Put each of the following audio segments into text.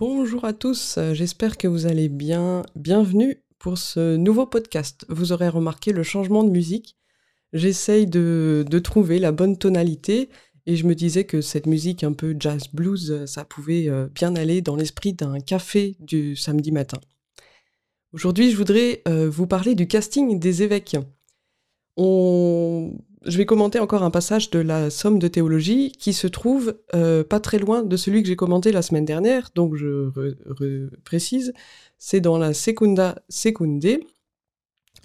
Bonjour à tous, j'espère que vous allez bien. Bienvenue pour ce nouveau podcast. Vous aurez remarqué le changement de musique. J'essaye de, trouver la bonne tonalité et je me disais que cette musique un peu jazz blues, ça pouvait euh, bien aller dans l'esprit d'un café du samedi matin. Aujourd'hui, je voudrais euh, vous parler du casting des évêques. On je vais commenter encore un passage de la Somme de théologie qui se trouve euh, pas très loin de celui que j'ai commenté la semaine dernière, donc je précise, c'est dans la Secunda Secunde,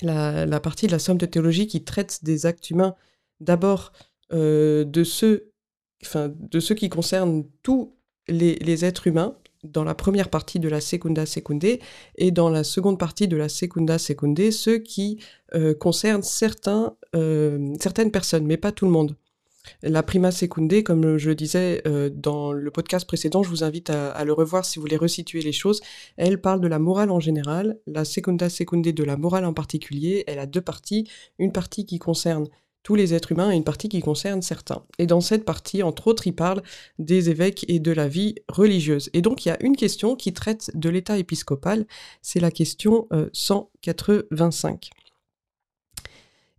la, partie de la Somme de théologie qui traite des actes humains d'abord euh, de, ceux, qui concernent tous les êtres humains, dans la première partie de la Secunda Secunde et dans la seconde partie de la Secunda Secunde, ceux qui euh, concernent certains, euh, certaines personnes, mais pas tout le monde. La prima secunde, comme je disais euh, dans le podcast précédent, je vous invite à, à, le revoir si vous voulez resituer les choses. Elle parle de la morale en général, la secunda secunde de la morale en particulier. Elle a deux parties. Une partie qui concerne tous les êtres humains et une partie qui concerne certains. Et dans cette partie, entre autres, il parle des évêques et de la vie religieuse. Et donc il y a une question qui traite de l'état épiscopal, c'est la question 185. Euh,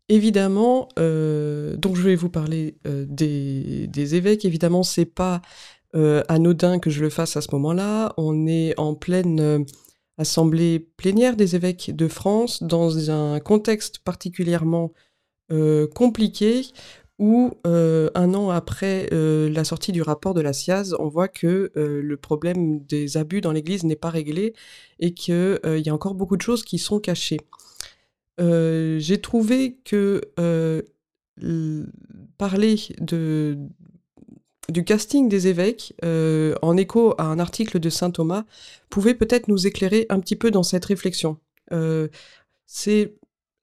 évidemment, euh, donc je vais vous parler euh, des, évêques. Évidemment, c'est pas anodin que je le fasse à ce moment-là. On est en pleine assemblée plénière des évêques de France dans un contexte particulièrement compliqué où euh, un an après euh, la sortie du rapport de la SIAZ, on voit que le problème des abus dans l'Église n'est pas réglé et qu'il y a encore beaucoup de choses qui sont cachées. J'ai trouvé que parler de, du casting des évêques, en écho à un article de Saint Thomas, pouvait peut-être nous éclairer un petit peu dans cette réflexion. c'est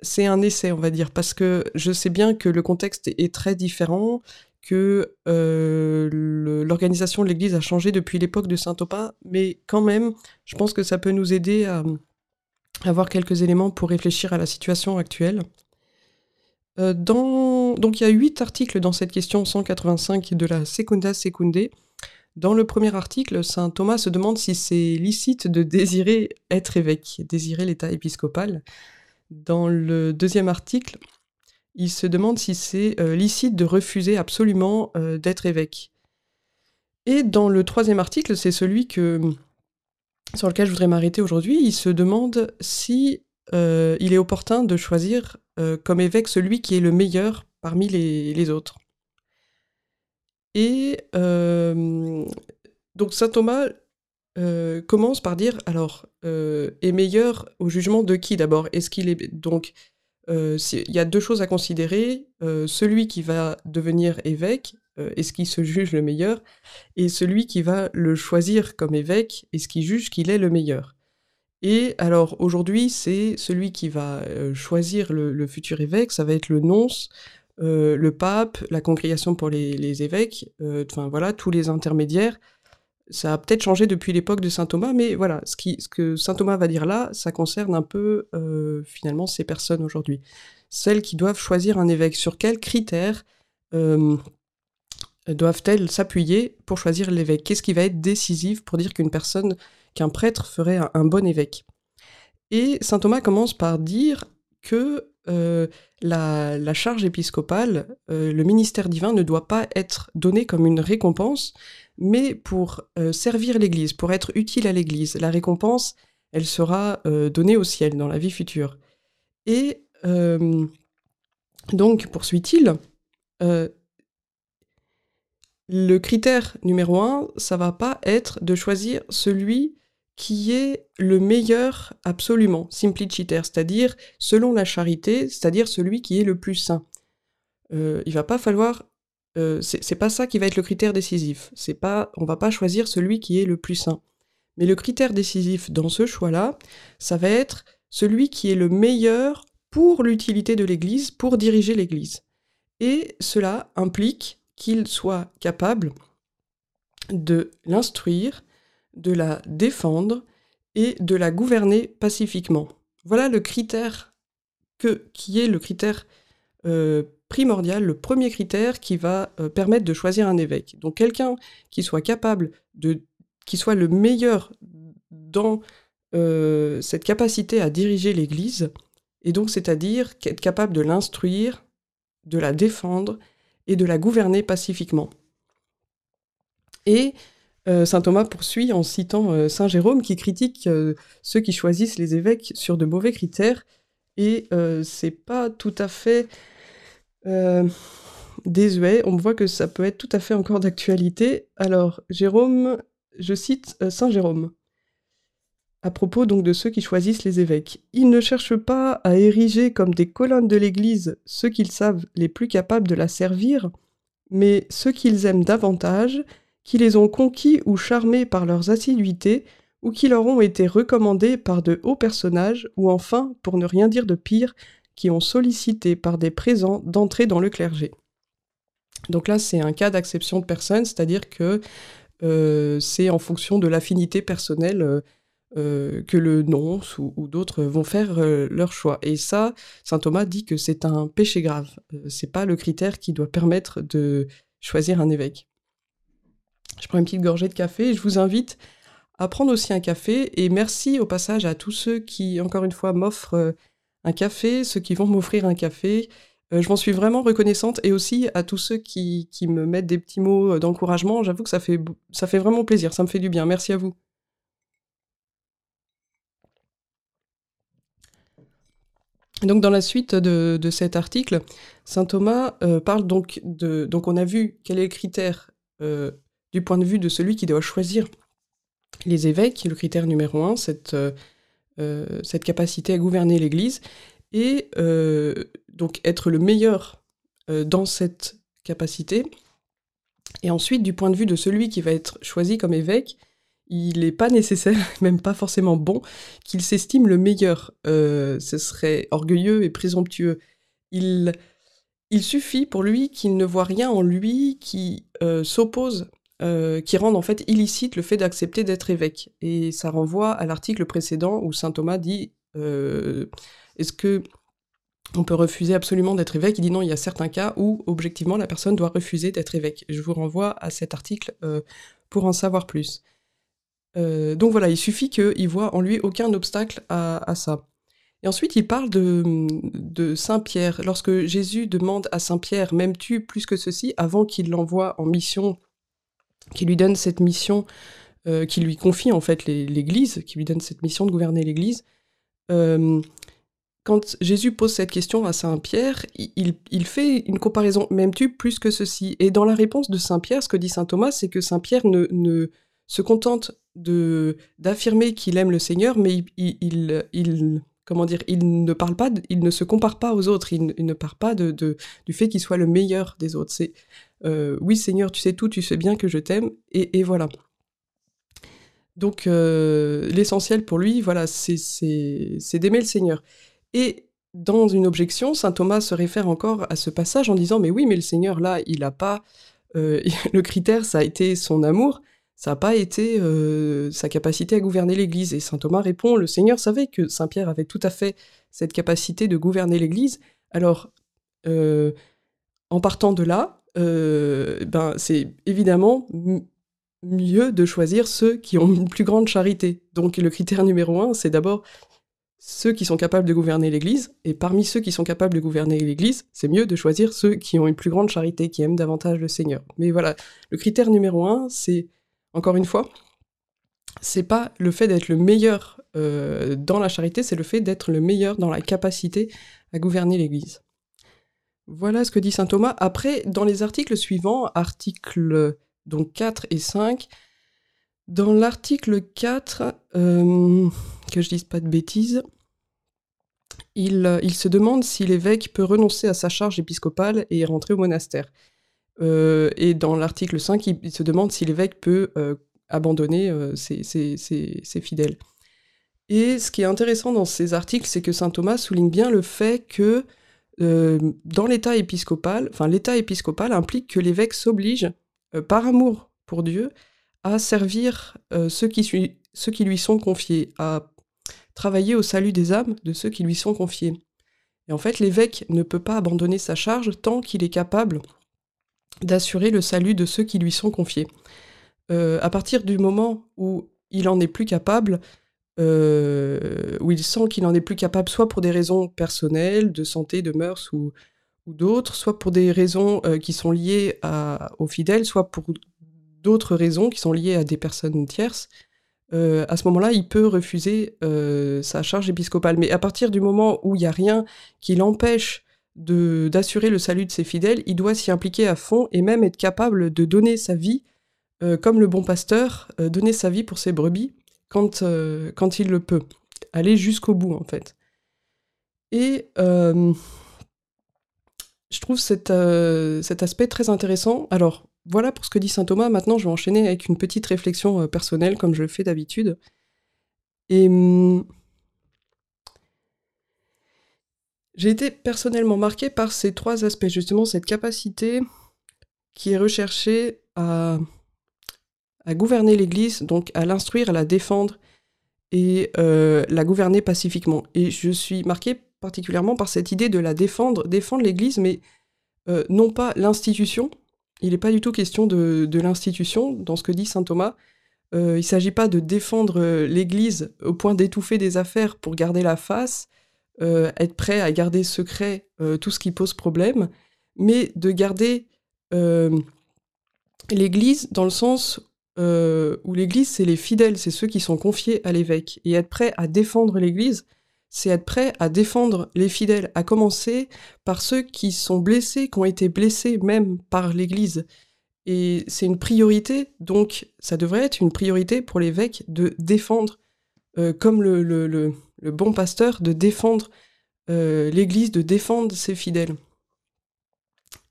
c'est un essai, on va dire, parce que je sais bien que le contexte est très différent, que euh, l'organisation de l'Église a changé depuis l'époque de Saint Thomas, mais quand même, je pense que ça peut nous aider à, avoir quelques éléments pour réfléchir à la situation actuelle. Euh, donc il y a huit articles dans cette question 185 de la Secunda Secunde. Dans le premier article, saint Thomas se demande si c'est licite de désirer être évêque, désirer l'état épiscopal. Dans le deuxième article, il se demande si c'est euh, licite de refuser absolument euh, d'être évêque. Et dans le troisième article, c'est celui que, sur lequel je voudrais m'arrêter aujourd'hui, il se demande si euh, il est opportun de choisir comme évêque celui qui est le meilleur parmi les, autres. Et donc saint Thomas euh, commence par dire alors euh, est meilleur au jugement de qui d'abord? Est-ce qu'il est donc euh, il y a deux choses à considérer celui qui va devenir évêque est-ce qu'il se juge le meilleur? Et celui qui va le choisir comme évêque est-ce qu'il juge qu'il est le meilleur? Et alors aujourd'hui c'est celui qui va choisir le, futur évêque ça va être le nonce le pape la congrégation pour les, les évêques enfin voilà tous les intermédiaires ça a peut-être changé depuis l'époque de saint Thomas, mais voilà, ce, que saint Thomas va dire là, ça concerne un peu euh, finalement ces personnes aujourd'hui. Celles qui doivent choisir un évêque, sur quels critères euh, doivent-elles s'appuyer pour choisir l'évêque? Qu'est-ce qui va être décisif pour dire qu'une personne, qu'un prêtre ferait un, bon évêque? Et saint Thomas commence par dire que euh, la, la, charge épiscopale, le ministère divin ne doit pas être donné comme une récompense, mais pour euh, servir l'Église, pour être utile à l'Église. La récompense, elle sera euh, donnée au ciel dans la vie future. Et euh, donc, poursuit-il, le critère numéro un, ça va pas être de choisir celui qui est le meilleur absolument, simpliciter, c'est-à-dire selon la charité, c'est-à-dire celui qui est le plus saint. il va pas falloir euh, c'est pas ça qui va être le critère décisif. C'est pas, on va pas choisir celui qui est le plus sain. Mais le critère décisif dans ce choix-là, ça va être celui qui est le meilleur pour l'utilité de l'Église, pour diriger l'Église. Et cela implique qu'il soit capable de l'instruire, de la défendre et de la gouverner pacifiquement. Voilà le critère qui est le critère euh, primordial, le premier critère qui va euh, permettre de choisir un évêque. Donc quelqu'un qui soit capable de qui soit le meilleur dans cette capacité à diriger l'Église, et donc c'est-à-dire être capable de l'instruire, de la défendre et de la gouverner pacifiquement. Et Saint Thomas poursuit en citant Saint Jérôme qui critique ceux qui choisissent les évêques sur de mauvais critères, et c'est pas tout à fait désuet, on voit que ça peut être tout à fait encore d'actualité. Alors, Jérôme, je cite euh, Saint Jérôme, à propos donc de ceux qui choisissent les évêques. Ils ne cherchent pas à ériger comme des colonnes de l'Église ceux qu'ils savent les plus capables de la servir, mais ceux qu'ils aiment davantage, qui les ont conquis ou charmés par leurs assiduités, ou qui leur ont été recommandés par de hauts personnages, ou enfin, pour ne rien dire de pire, qui ont sollicité par des présents d'entrer dans le clergé. Donc là, c'est un cas d'acception de personne, c'est-à-dire que euh, c'est en fonction de l'affinité personnelle euh, euh, que le nonce ou, d'autres vont faire leur choix. Et ça, saint Thomas dit que c'est un péché grave. c'est pas le critère qui doit permettre de choisir un évêque. Je prends une petite gorgée de café et je vous invite à prendre aussi un café. Et merci au passage à tous ceux qui, encore une fois, m'offrent un café, ceux qui vont m'offrir un café. Euh, je m'en suis vraiment reconnaissante et aussi à tous ceux qui, me mettent des petits mots euh, d'encouragement. J'avoue que ça fait, vraiment plaisir, ça me fait du bien. Merci à vous. Donc dans la suite de, cet article, saint Thomas euh, parle donc de... Donc on a vu quel est le critère du point de vue de celui qui doit choisir les évêques, le critère numéro un, cette, cette capacité à gouverner l'Église. Et donc être le meilleur euh, dans cette capacité. Et ensuite, du point de vue de celui qui va être choisi comme évêque, il n'est pas nécessaire, même pas forcément bon, qu'il s'estime le meilleur. Euh, ce serait orgueilleux et présomptueux. Il, il suffit pour lui qu'il ne voit rien en lui qui euh, s'oppose, qui rende en fait illicite le fait d'accepter d'être évêque. Et ça renvoie à l'article précédent où saint Thomas dit est-ce que on peut refuser absolument d'être évêque? Il dit non, il y a certains cas où, objectivement, la personne doit refuser d'être évêque. Je vous renvoie à cet article euh, pour en savoir plus. Euh, donc voilà, il suffit qu'il voit en lui aucun obstacle à, ça. Et ensuite, il parle de, Saint Pierre. Lorsque Jésus demande à Saint Pierre, m'aimes-tu plus que ceci, avant qu'il l'envoie en mission, qu'il lui donne cette mission, euh, qui lui confie en fait l'Église, qui lui donne cette mission de gouverner l'Église, quand Jésus pose cette question à Saint Pierre, il, fait une comparaison, m'aimes-tu plus que ceci? Et dans la réponse de Saint Pierre, ce que dit Saint Thomas, c'est que Saint Pierre ne, se contente de d'affirmer qu'il aime le Seigneur, mais il, comment dire, il ne parle pas, il ne se compare pas aux autres, il, ne parle pas du fait qu'il soit le meilleur des autres. C'est euh, oui Seigneur, tu sais tout, tu sais bien que je t'aime, et, voilà. Donc euh, l'essentiel pour lui, voilà, c'est d'aimer le Seigneur. Et dans une objection, saint Thomas se réfère encore à ce passage en disant Mais oui, mais le Seigneur, là, il n'a pas. Euh, le critère, ça a été son amour, ça n'a pas été sa capacité à gouverner l'Église. Et saint Thomas répond Le Seigneur savait que saint Pierre avait tout à fait cette capacité de gouverner l'Église. Alors, en partant de là, ben, c'est évidemment mieux de choisir ceux qui ont une plus grande charité. Donc le critère numéro un, c'est d'abord ceux qui sont capables de gouverner l'Église, et parmi ceux qui sont capables de gouverner l'Église, c'est mieux de choisir ceux qui ont une plus grande charité, qui aiment davantage le Seigneur. Mais voilà, le critère numéro un, c'est, encore une fois, c'est pas le fait d'être le meilleur euh, dans la charité, c'est le fait d'être le meilleur dans la capacité à gouverner l'Église. Voilà ce que dit saint Thomas. Après, dans les articles suivants, articles donc 4 et 5, dans l'article 4, euh, que je dise pas de bêtises, il, se demande si l'évêque peut renoncer à sa charge épiscopale et rentrer au monastère. Euh, et dans l'article 5, il, se demande si l'évêque peut euh, abandonner ses, fidèles. Et ce qui est intéressant dans ces articles, c'est que saint Thomas souligne bien le fait que dans l'état épiscopal, enfin l'état épiscopal implique que l'évêque s'oblige, par amour pour Dieu, à servir euh, ceux, qui, ceux qui lui sont confiés, à travailler au salut des âmes de ceux qui lui sont confiés. Et en fait, l'évêque ne peut pas abandonner sa charge tant qu'il est capable d'assurer le salut de ceux qui lui sont confiés. à partir du moment où il en est plus capable, où il sent qu'il en est plus capable, soit pour des raisons personnelles, de santé, de mœurs ou, d'autres, soit pour des raisons qui sont liées aux fidèles, soit pour d'autres raisons qui sont liées à des personnes tierces, euh, à ce moment-là, il peut refuser euh, sa charge épiscopale. Mais à partir du moment où il n'y a rien qui l'empêche d'assurer le salut de ses fidèles, il doit s'y impliquer à fond et même être capable de donner sa vie, euh, comme le bon pasteur, donner sa vie pour ses brebis quand, quand il le peut. Aller jusqu'au bout, en fait. Et je trouve cet, cet aspect très intéressant. Alors, voilà pour ce que dit saint Thomas. Maintenant, je vais enchaîner avec une petite réflexion euh, personnelle, comme je le fais d'habitude. Et hum, j'ai été personnellement marqué par ces trois aspects, justement cette capacité qui est recherchée à, gouverner l'Église, donc à l'instruire, à la défendre et euh, la gouverner pacifiquement. Et je suis marqué particulièrement par cette idée de la défendre, défendre l'Église, mais euh, non pas l'institution, il n'est pas du tout question de, l'institution dans ce que dit saint Thomas. Euh, il ne s'agit pas de défendre euh, l'Église au point d'étouffer des affaires pour garder la face, être prêt à garder secret tout ce qui pose problème, mais de garder l'Église dans le sens où l'Église, c'est les fidèles, c'est ceux qui sont confiés à l'évêque, et être prêt à défendre l'Église, c'est être prêt à défendre les fidèles, à commencer par ceux qui sont blessés, qui ont été blessés même par l'Église. Et c'est une priorité, donc ça devrait être une priorité pour l'évêque de défendre, euh, comme le, bon pasteur, de défendre euh, l'Église, de défendre ses fidèles.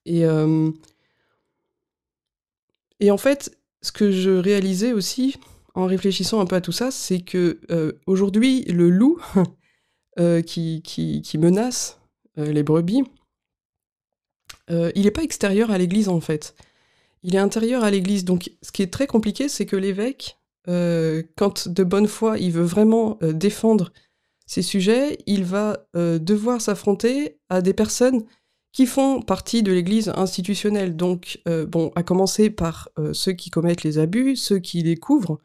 Euh, et en fait, ce que je réalisais aussi en réfléchissant un peu à tout ça, c'est que aujourd'hui, le loup, Euh, qui, menace euh, les brebis, euh, il n'est pas extérieur à l'église en fait. Il est intérieur à l'église. Donc ce qui est très compliqué, c'est que l'évêque, quand de bonne foi il veut vraiment défendre ces sujets, il va devoir s'affronter à des personnes qui font partie de l'Église institutionnelle. Donc, bon, à commencer par ceux qui commettent les abus, ceux qui les couvrent,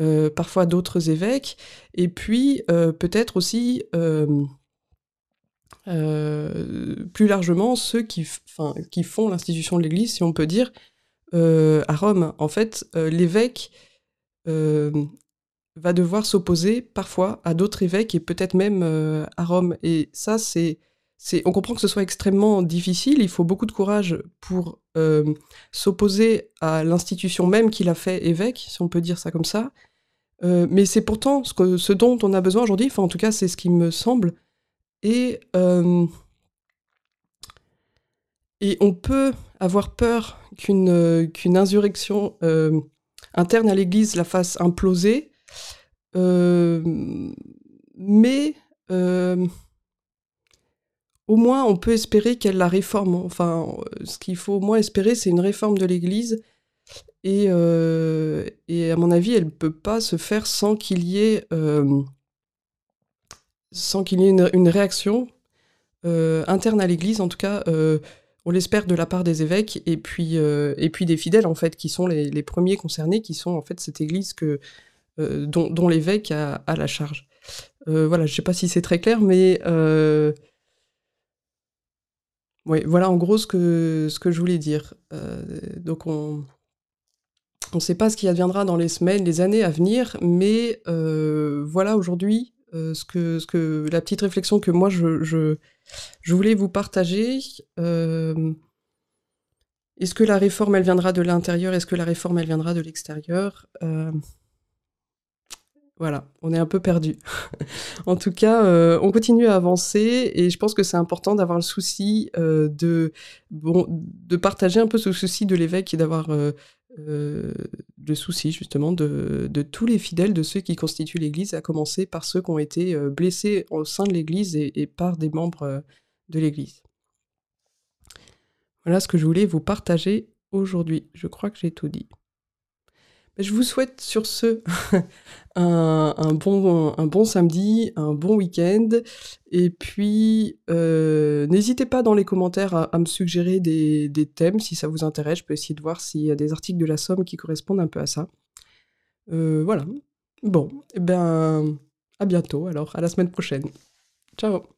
euh, parfois d'autres évêques, et puis euh, peut-être aussi euh, plus largement ceux qui, qui font l'institution de l'Église, si on peut dire, à Rome. En fait, l'évêque va devoir s'opposer parfois à d'autres évêques et peut-être même à Rome. Et ça, c'est, on comprend que ce soit extrêmement difficile. Il faut beaucoup de courage pour s'opposer à l'institution même qu'il a fait évêque, si on peut dire ça comme ça. Euh, mais c'est pourtant ce, dont on a besoin aujourd'hui, enfin en tout cas c'est ce qui me semble. Et, euh, on peut avoir peur qu'une qu'une insurrection euh, interne à l'Église la fasse imploser, mais au moins on peut espérer qu'elle la réforme. Enfin, ce qu'il faut au moins espérer, c'est une réforme de l'Église euh, et, à mon avis, elle ne peut pas se faire sans qu'il y ait, euh, sans y ait une, réaction euh, interne à l'Église, en tout cas, on l'espère de la part des évêques et puis, et des fidèles, en fait, qui sont les, premiers concernés, qui sont en fait cette Église dont, l'évêque a, a, la charge. voilà, je ne sais pas si c'est très clair, mais voilà en gros ce que, je voulais dire. donc on, ne sait pas ce qui adviendra dans les semaines, les années à venir, mais euh, voilà aujourd'hui euh, ce, que, la petite réflexion que moi je, voulais vous partager. Euh, est-ce que la réforme elle viendra de l'intérieur? Est-ce que la réforme elle viendra de l'extérieur? Voilà, on est un peu perdu. en tout cas, on continue à avancer et je pense que c'est important d'avoir le souci de, bon, de partager un peu ce souci de l'évêque et d'avoir euh, le souci justement de, tous les fidèles, de ceux qui constituent l'Église, à commencer par ceux qui ont été euh, blessés au sein de l'Église et, par des membres euh, de l'Église. Voilà ce que je voulais vous partager aujourd'hui. Je crois que j'ai tout dit. Je vous souhaite sur ce un, bon, samedi, un bon week-end. Et puis, euh, n'hésitez pas dans les commentaires à, me suggérer des, thèmes si ça vous intéresse. Je peux essayer de voir s'il y a des articles de la Somme qui correspondent un peu à ça. Euh, voilà. Bon, et eh ben, à bientôt alors, à la semaine prochaine. Ciao